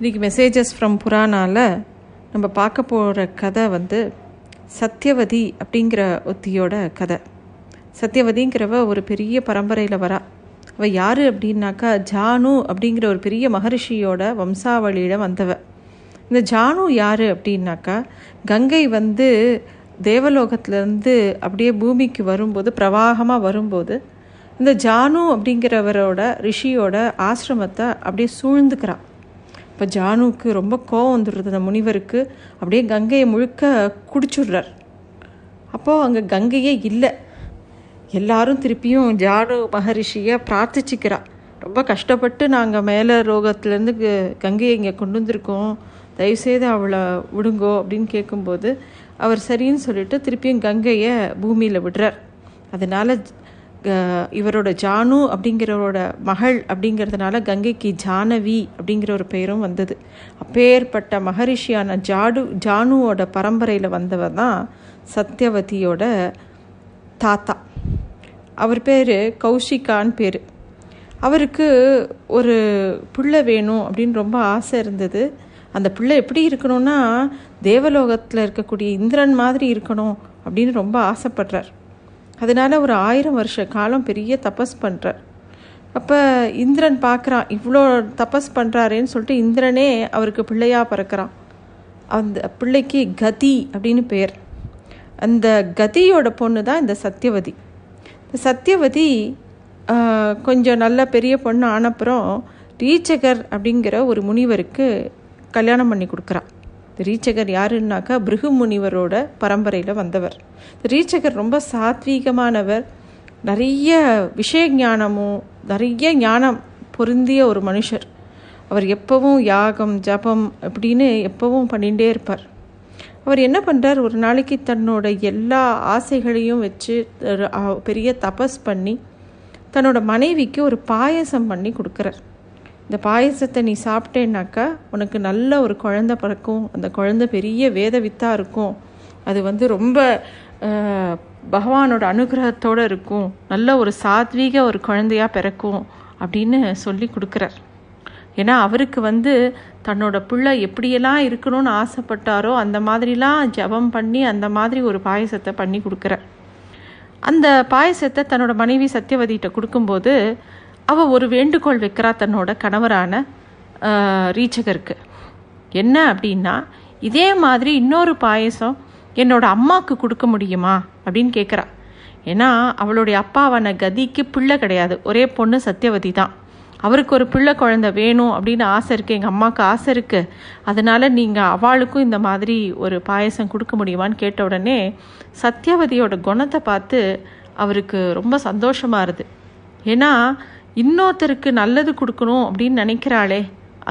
இன்றைக்கி messages from புராணாவில் நம்ம பார்க்க போகிற கதை வந்து சத்யவதி அப்படிங்கிற ஒத்தியோட கதை. சத்யவதிங்கிறவ ஒரு பெரிய பரம்பரையில் வரா. அவள் யார் அப்படின்னாக்கா ஜானு அப்படிங்கிற ஒரு பெரிய மகரிஷியோட வம்சாவளியில் வந்தவ. இந்த ஜானு யார் அப்படின்னாக்கா கங்கை வந்து தேவலோகத்துலேருந்து அப்படியே பூமிக்கு வரும்போது பிரவாகமாக வரும்போது இந்த ஜானு அப்படிங்கிறவரோட ரிஷியோட ஆசிரமத்தை அப்படியே சூழ்ந்துக்கிறான் இப்போ ஜானுக்கு ரொம்ப கோவம் வந்துடுறது அந்த முனிவருக்கு. அப்படியே கங்கையை முழுக்க குடிச்சுடுறார். அப்போது அங்கே கங்கையே இல்லை. எல்லாரும் திருப்பியும் ஜானு மகரிஷியை பிரார்த்திச்சிக்கிறா. ரொம்ப கஷ்டப்பட்டு நாங்கள் மேலே ரோகத்துலேருந்து கங்கையை இங்கே கொண்டு வந்திருக்கோம். தயவுசெய்து அவளை விடுங்கோ அப்படின்னு கேட்கும்போது அவர் சரின்னு சொல்லிட்டு திருப்பியும் கங்கையை பூமியில் விடுறார். அதனால் இவரோட ஜானு அப்படிங்கிறவரோட மகள் அப்படிங்கிறதுனால கங்கைக்கு ஜானவி அப்படிங்கிற ஒரு பெயரும் வந்தது. அப்பேற்பட்ட மகரிஷியான ஜாடு ஜானுவோட பரம்பரையில் வந்தவர் தான் சத்யவதியோட தாத்தா. அவர் பேர் கௌஷிகான்னு பேர். அவருக்கு ஒரு பிள்ளை வேணும் அப்படின்னு ரொம்ப ஆசை இருந்தது. அந்த பிள்ளை எப்படி இருக்கணும்னா தேவலோகத்தில் இருக்கக்கூடிய இந்திரன் மாதிரி இருக்கணும் அப்படின்னு ரொம்ப ஆசைப்படுறார். அதனால் ஒரு ஆயிரம் வருஷ காலம் பெரிய தபஸ் பண்ணுறார் அப்போ இந்திரன் பார்க்குறான் இவ்வளோ தபஸ் பண்ணுறாரேன்னு சொல்லிட்டு இந்திரனே அவருக்கு பிள்ளையாக பிறக்கிறான். அந்த பிள்ளைக்கு கதி அப்படின்னு பேர். அந்த கதியோட பொண்ணு தான் இந்த சத்யவதி. இந்த சத்யவதி கொஞ்சம் நல்ல பெரிய பொண்ணு ஆனப்புறம் ரீச்சகர் அப்படிங்கிற ஒரு முனிவருக்கு கல்யாணம் பண்ணி கொடுக்குறான். ரீச்சகர் யாருன்னாக்கா பிருகு முனிவரோட பரம்பரையில் வந்தவர். ரீச்சகர் ரொம்ப சாத்வீகமானவர். நிறைய விஷய ஞானமும் நிறைய ஞானம் பொருந்திய ஒரு மனுஷர். அவர் எப்போவும் யாகம் ஜபம் அப்படின்னு எப்போவும் பண்ணிகிட்டே இருப்பார். அவர் என்ன பண்ணுறார் ஒரு நாளைக்கு தன்னோட எல்லா ஆசைகளையும் வச்சு பெரிய தபஸ் பண்ணி தன்னோட மனைவிக்கு ஒரு பாயசம் பண்ணி கொடுக்குறார். இந்த பாயசத்தை நீ சாப்பிட்டேன்னாக்கா உனக்கு நல்ல ஒரு குழந்த பிறக்கும். அந்த குழந்த பெரிய வேத வித்தாக இருக்கும். அது வந்து ரொம்ப பகவானோட அனுகிரகத்தோடு இருக்கும். நல்ல ஒரு சாத்வீக ஒரு குழந்தையாக பிறக்கும் அப்படின்னு சொல்லி கொடுக்குறார். ஏன்னா அவருக்கு வந்து தன்னோட பிள்ளை எப்படியெல்லாம் இருக்கணும்னு ஆசைப்பட்டாரோ அந்த மாதிரிலாம் ஜபம் பண்ணி அந்த மாதிரி ஒரு பாயசத்தை பண்ணி கொடுக்குறார். அந்த பாயசத்தை தன்னோட மனைவி சத்தியவதியிட்ட கொடுக்கும்போது அவள் ஒரு வேண்டுகோள் வைக்கிறா தன்னோட கணவரான ரீச்சகருக்கு. என்ன அப்படின்னா இதே மாதிரி இன்னொரு பாயசம் என்னோட அம்மாவுக்கு கொடுக்க முடியுமா அப்படின்னு கேட்குறா ஏன்னா அவளுடைய அப்பாவான கதிக்கு பிள்ளை கிடையாது. ஒரே பொண்ணு சத்யவதி தான். அவருக்கு ஒரு பிள்ளை குழந்தை வேணும் அப்படின்னு ஆசை இருக்குது எங்கள் அம்மாவுக்கு ஆசை இருக்குது அதனால் நீங்கள் அவளுக்கும் இந்த மாதிரி ஒரு பாயசம் கொடுக்க முடியுமான்னு கேட்ட உடனே சத்யவதியோட குணத்தை பார்த்து அவருக்கு ரொம்ப சந்தோஷமாக இருது. ஏன்னா இன்னொருத்தருக்கு நல்லது கொடுக்கணும் அப்படின்னு நினைக்கிறாளே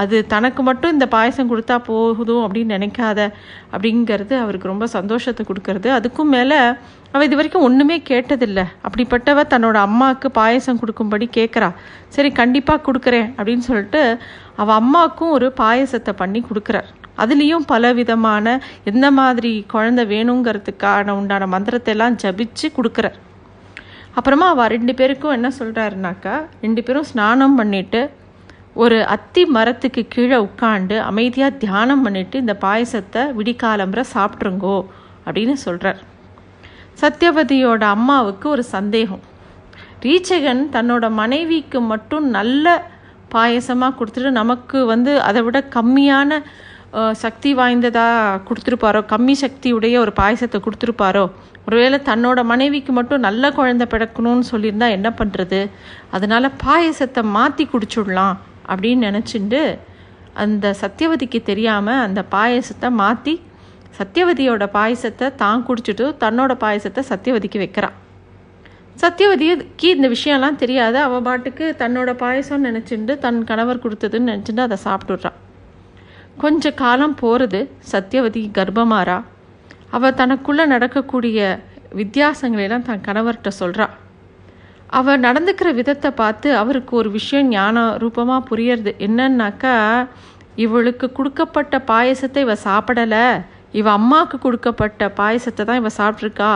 அது தனக்கு மட்டும் இந்த பாயசம் கொடுத்தா போகுதும் அப்படின்னு நினைக்காத அப்படிங்கிறது அவருக்கு ரொம்ப சந்தோஷத்தை கொடுக்கறது. அதுக்கும் மேலே அவள் இது வரைக்கும் ஒன்றுமே கேட்டதில்லை. அப்படிப்பட்டவ தன்னோட அம்மாவுக்கு பாயசம் கொடுக்கும்படி கேட்குறா. சரி கண்டிப்பாக கொடுக்குறேன் அப்படின்னு சொல்லிட்டு அவள் அம்மாவுக்கும் ஒரு பாயசத்தை பண்ணி கொடுக்குறார். அதுலேயும் பல விதமான எந்த மாதிரி குழந்தை வேணுங்கிறதுக்கான உண்டான மந்திரத்தை எல்லாம் ஜபிச்சு கொடுக்குறார். அப்புறமா அவள் ரெண்டு பேருக்கும் என்ன சொல்கிறாருனாக்கா ரெண்டு பேரும் ஸ்நானம் பண்ணிவிட்டு ஒரு அத்தி மரத்துக்கு கீழே உட்காண்டு அமைதியாக தியானம் பண்ணிவிட்டு இந்த பாயசத்தை விடிக்காலம்புற சாப்பிட்ருங்கோ அப்படின்னு சொல்கிறார் சத்யவதியோட அம்மாவுக்கு ஒரு சந்தேகம். ரீச்சகன் தன்னோட மனைவிக்கு மட்டும் நல்ல பாயசமாக கொடுத்துட்டு நமக்கு வந்து அதை விட கம்மியான சக்தி வாய்ந்ததாக கொடுத்துருப்பாரோ? கம்மி சக்தி உடைய ஒரு பாயசத்தை கொடுத்துருப்பாரோ? ஒருவேளை தன்னோட மனைவிக்கு மட்டும் நல்ல குழந்தை பிறக்கணும்னு சொல்லியிருந்தா என்ன பண்ணுறது அதனால் பாயசத்தை மாற்றி குடிச்சுடலாம் அப்படின்னு நினச்சிண்டு அந்த சத்தியவதிக்கு தெரியாமல் அந்த பாயசத்தை மாற்றி சத்தியவதியோட பாயசத்தை தான் குடிச்சிட்டு தன்னோட பாயசத்தை சத்தியவதிக்கு வைக்கிறான். சத்தியவதிக்கு இந்த விஷயம்லாம் தெரியாது. அவள் பாட்டுக்கு தன்னோட பாயசம் நினச்சிண்டு தன் கணவர் கொடுத்ததுன்னு நினச்சிட்டு அதை சாப்பிட்டுடுறான். கொஞ்ச காலம் போகிறது சத்தியவதி கர்ப்பமாறா. அவள் தனக்குள்ளே நடக்கக்கூடிய வித்தியாசங்களெல்லாம் தன் கணவர்கிட்ட சொல்கிறா அவள் நடந்துக்கிற விதத்தை பார்த்து அவருக்கு ஒரு விஷயம் ஞான ரூபமாக புரியறது. என்னன்னாக்கா இவளுக்கு கொடுக்கப்பட்ட பாயசத்தை இவ சாப்பிடலை. இவ அம்மாவுக்கு கொடுக்கப்பட்ட பாயசத்தை தான் இவ சாப்பிட்ருக்கா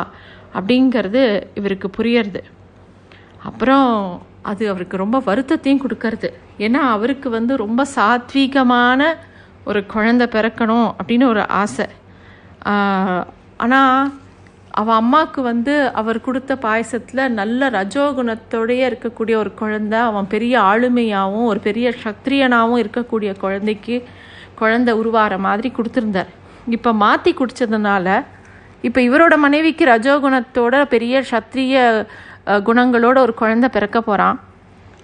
அப்படிங்கிறது இவருக்கு புரியறது. அப்புறம் அது அவருக்கு ரொம்ப வருத்தத்தையும் கொடுக்கறது. ஏன்னா அவருக்கு வந்து ரொம்ப சாத்வீகமான ஒரு குழந்தை பிறக்கணும் அப்படின்னு ஒரு ஆசை. ஆனால் அவள் அம்மாவுக்கு வந்து அவர் கொடுத்த பாயசத்தில் நல்ல ரஜோகுணத்தோடையே இருக்கக்கூடிய ஒரு குழந்த அவன் பெரிய ஆளுமையாகவும் ஒரு பெரிய சத்திரியனாகவும் இருக்கக்கூடிய குழந்தைக்கு குழந்தை உருவாகிற மாதிரி கொடுத்துருந்தார். இப்போ மாற்றி குடித்ததுனால இப்போ இவரோட மனைவிக்கு ரஜோகுணத்தோட பெரிய சத்திரிய குணங்களோட ஒரு குழந்தை பிறக்க போகிறான்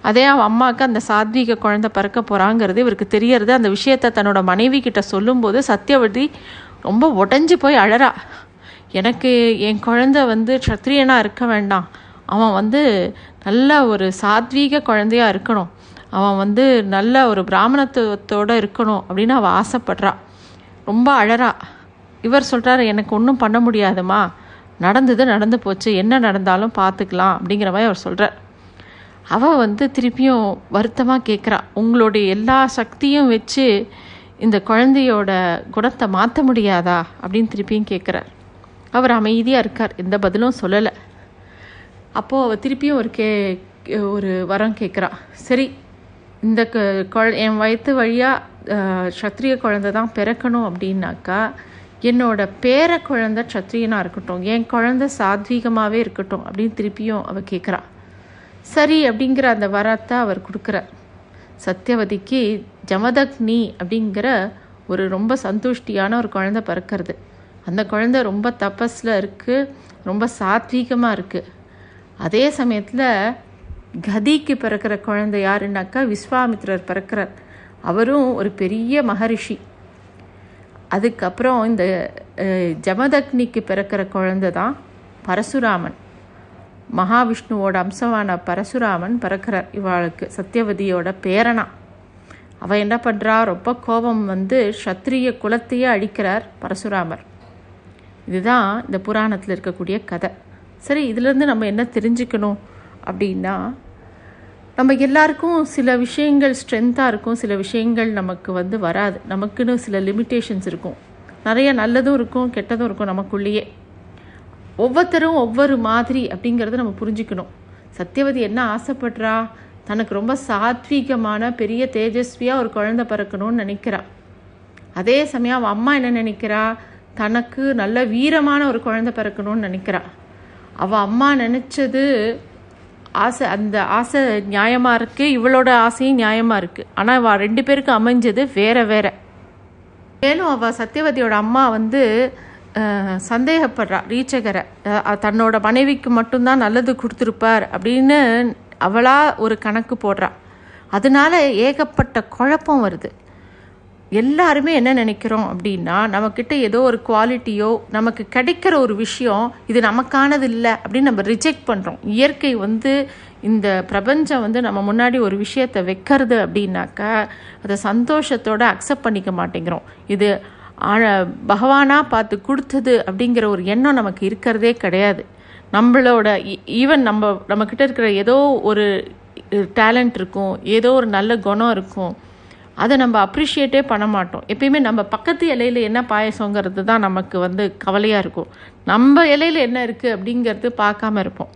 அதே அவன் அம்மாவுக்கு அந்த சாத்வீக குழந்தை பிறக்க போகிறாங்கிறது இவருக்கு தெரியறது. அந்த விஷயத்த தன்னோட மனைவி கிட்ட சொல்லும்போது சத்தியவதி ரொம்ப உடஞ்சி போய் அழறா. எனக்கு என் குழந்தை வந்து க்ஷத்ரியனாக இருக்க வேண்டாம். அவன் வந்து நல்ல ஒரு சாத்வீக குழந்தையாக இருக்கணும். அவன் வந்து நல்ல ஒரு பிராமணத்துவத்தோடு இருக்கணும் அப்படின்னு அவள் ஆசைப்படுறா. ரொம்ப அழறா. இவர் சொல்கிறாரு எனக்கு ஒன்றும் பண்ண முடியாதுமா நடந்தது நடந்து போச்சு. என்ன நடந்தாலும் பார்த்துக்கலாம். அப்படிங்கிற மாதிரி அவர் சொல்கிறார் அவள் வந்து திருப்பியும் வருத்தமாக கேட்குறா உங்களுடைய எல்லா சக்தியும் வச்சு இந்த குழந்தையோட குணத்தை மாற்ற முடியாதா? அப்படின்னு திருப்பியும் கேட்குறார் அவர் அமைதியாக இருக்கார். எந்த பதிலும் சொல்லலை. அப்போது அவள் திருப்பியும் ஒரு கே ஒரு வரம் கேட்குறா சரி இந்த குழ என் வயிற்று வழியாக சத்திரிய குழந்தை தான் பிறக்கணும் அப்படின்னாக்கா என்னோட பேர குழந்தை சத்திரியனாக இருக்கட்டும் என் குழந்தை சாத்வீகமாகவே இருக்கட்டும் அப்படின்னு திருப்பியும் அவள் கேட்குறா சரி அப்படிங்கிற அந்த வரத்தை அவர் கொடுக்குறார். சத்தியவதிக்கு ஜமதக்னி அப்படிங்கிற ஒரு ரொம்ப சந்துஷ்டியான ஒரு குழந்தை பிறக்கிறது. அந்த குழந்தை ரொம்ப தபஸில் இருக்குது ரொம்ப சாத்வீகமாக இருக்குது அதே சமயத்தில் கதிக்கு பிறக்கிற குழந்தை யாருன்னாக்கா விஸ்வாமித்ரர் பிறக்கிறார். அவரும் ஒரு பெரிய மகரிஷி. அதுக்கப்புறம் இந்த ஜமதக்னிக்கு பிறக்கிற குழந்தை தான் பரசுராமன். மகாவிஷ்ணுவோட அம்சமான பரசுராமன் பிறக்கிறார் இவாளுக்கு சத்தியவதியோட பேரனா. அவள் என்ன பண்ணுறா ரொம்ப கோபம் வந்து சத்திரிய குலத்தையே அழிக்கிறார் பரசுராமர். இதுதான் இந்த புராணத்தில் இருக்கக்கூடிய கதை. சரி இதுலேருந்து நம்ம என்ன தெரிஞ்சுக்கணும் அப்படின்னா நம்ம எல்லாருக்கும் சில விஷயங்கள் ஸ்ட்ரென்த்தாக இருக்கும் சில விஷயங்கள் நமக்கு வந்து வராது. நமக்குன்னு சில லிமிட்டேஷன்ஸ் இருக்கும். நிறைய நல்லதும் இருக்கும் கெட்டதும் இருக்கும் நமக்குள்ளேயே. ஒவ்வொருத்தரும் ஒவ்வொரு மாதிரி அப்படிங்கிறத நம்ம புரிஞ்சுக்கணும். சத்தியவதி என்ன ஆசைப்படுறா? தனக்கு ரொம்ப சாத்வீகமான பெரிய தேஜஸ்வியாக ஒரு குழந்தை பிறக்கணும்னு நினைக்கிறா. அதே சமயம் அவள் அம்மா என்ன நினைக்கிறா? தனக்கு நல்ல வீரமான ஒரு குழந்தை பிறக்கணும்னு நினைக்கிறா. அவள் அம்மா நினச்சது ஆசை அந்த ஆசை நியாயமாக இருக்குது இவளோட ஆசையும் நியாயமாக இருக்குது ஆனால் அவள் ரெண்டு பேருக்கு அமைஞ்சது வேற வேற. மேலும் அவள் சத்தியவதியோட அம்மா வந்து சந்தேகப்படுறா ரீச்சகரை. தன்னோட மனைவிக்கு மட்டும்தான் நல்லது கொடுத்துருப்பார் அப்படின்னு அவளாக ஒரு கணக்கு போடுறா. அதனால ஏகப்பட்ட குழப்பம் வருது. எல்லாருமே என்ன நினைக்கிறோம் அப்படின்னா நம்மக்கிட்ட ஏதோ ஒரு குவாலிட்டியோ நமக்கு கிடைக்கிற ஒரு விஷயம் இது நமக்கானது இல்லை அப்படின்னு நம்ம ரிஜெக்ட் பண்ணுறோம் இயற்கை வந்து இந்த பிரபஞ்சம் வந்து நம்ம முன்னாடி ஒரு விஷயத்தை வைக்கிறது அப்படின்னாக்கா அதை சந்தோஷத்தோடு அக்செப்ட் பண்ணிக்க மாட்டேங்கிறோம். இது பகவானாக பார்த்து கொடுத்தது அப்படிங்கிற ஒரு எண்ணம் நமக்கு இருக்கிறதே கிடையாது. நம்மளோட ஈவன் நம்ம நம்மக்கிட்ட இருக்கிற ஏதோ ஒரு டேலண்ட் இருக்கும் ஏதோ ஒரு நல்ல குணம் இருக்கும். அதை நம்ம அப்ரிஷியேட்டே பண்ண மாட்டோம். எப்பயுமே நம்ம பக்கத்து இலையில் என்ன பாயசங்கிறது தான் நமக்கு வந்து கவலையாக இருக்கும். நம்ம இலையில் என்ன இருக்குது அப்படிங்கிறது பார்க்காம இருப்போம்.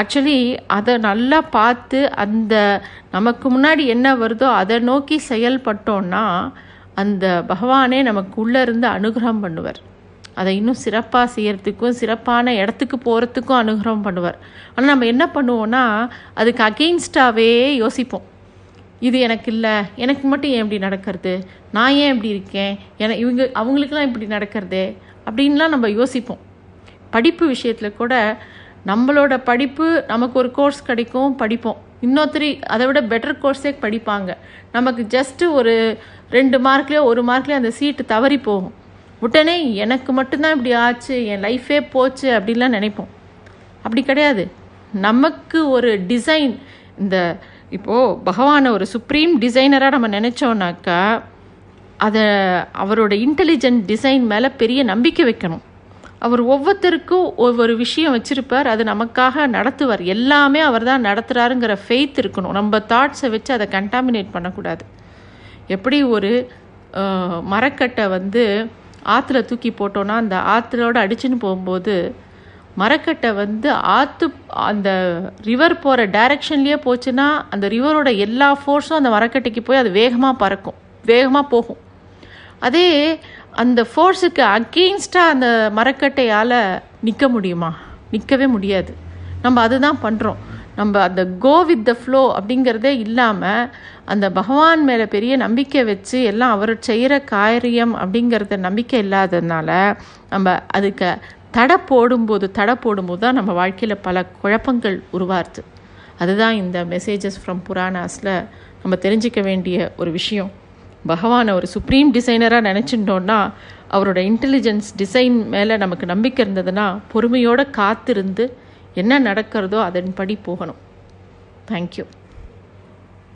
ஆக்சுவலி அதை நல்லா பார்த்து அந்த நமக்கு முன்னாடி என்ன வருதோ அதை நோக்கி செயல்பட்டோன்னா அந்த பகவானே நமக்கு உள்ளே இருந்து அனுகிரகம் பண்ணுவார். அதை இன்னும் சிறப்பாக செய்யறதுக்கும் சிறப்பான இடத்துக்கு போகிறதுக்கும் அனுகிரகம் பண்ணுவார். ஆனால் நம்ம என்ன பண்ணுவோன்னா அதுக்கு அகெயின்ஸ்டாகவே யோசிப்போம். இது எனக்கு இல்லை எனக்கு மட்டும் ஏன் இப்படி நடக்கிறது? நான் ஏன் இப்படி இருக்கேன்? என இவங்க அவங்களுக்கெல்லாம் இப்படி நடக்கிறதே? அப்படின்லாம் நம்ம யோசிப்போம். படிப்பு விஷயத்தில் கூட நம்மளோட படிப்பு நமக்கு ஒரு கோர்ஸ் கிடைக்கும் படிப்போம். இன்னொருத்தர் அதை விட பெட்டர் கோர்ஸே படிப்பாங்க. நமக்கு ஜஸ்ட்டு ஒரு ரெண்டு மார்க்லேயோ ஒரு மார்க்லேயோ அந்த சீட்டு தவறி போகும். உடனே எனக்கு மட்டும்தான் இப்படி ஆச்சு என் லைஃபே போச்சு அப்படின்லாம் நினைப்போம். அப்படி கிடையாது. நமக்கு ஒரு டிசைன் இந்த இப்போது பகவானை ஒரு சுப்ரீம் டிசைனராக நம்ம நினச்சோன்னாக்கா அதை அவரோட இன்டெலிஜென்ட் டிசைன் மேலே பெரிய நம்பிக்கை வைக்கணும். அவர் ஒவ்வொருத்தருக்கும் ஒவ்வொரு விஷயம் வச்சுருப்பார். அது நமக்காக நடத்துவார். எல்லாமே அவர் தான் நடத்துகிறாருங்கிற ஃபெய்த் இருக்கணும். நம்ம தாட்ஸை வச்சு அதை கண்டாமினேட் பண்ணக்கூடாது. எப்படி ஒரு மரக்கட்டை வந்து ஆற்றுல தூக்கி போட்டோன்னா அந்த ஆற்றுலோட அடிச்சுன்னு போகும்போது மரக்கட்டை வந்து ஆற்று அந்த ரிவர் போகிற டைரக்ஷன்லேயே போச்சுன்னா அந்த ரிவரோட எல்லா ஃபோர்ஸும் அந்த மரக்கட்டைக்கு போய் அது வேகமாக பறக்கும். வேகமாக போகும். அதே அந்த ஃபோர்ஸுக்கு அகெயின்ஸ்டாக அந்த மரக்கட்டையால் நிற்க முடியுமா? நிற்கவே முடியாது. நம்ம அதுதான் பண்ணுறோம் நம்ம அந்த கோ வித் த ஃப்ளோ அப்படிங்கிறதே இல்லாமல் அந்த பகவான் மேலே பெரிய நம்பிக்கை வச்சு எல்லாம் அவர் செய்கிற காரியம் அப்படிங்கிறத நம்பிக்கை இல்லாததுனால நம்ம அதுக்கு தடை போடும்போது தடை போடும்போது தான் நம்ம வாழ்க்கையில் பல குழப்பங்கள் உருவாருது அதுதான் இந்த மெசேஜஸ் ஃப்ரம் புராணாஸில் நம்ம தெரிஞ்சிக்க வேண்டிய ஒரு விஷயம். பகவானை ஒரு சுப்ரீம் டிசைனராக நினச்சிட்டோன்னா அவரோட இன்டெலிஜென்ஸ் டிசைன் மேலே நமக்கு நம்பிக்கை இருந்ததுன்னா பொறுமையோடு காத்திருந்து என்ன நடக்கிறதோ அதன்படி போகணும். தேங்க்யூ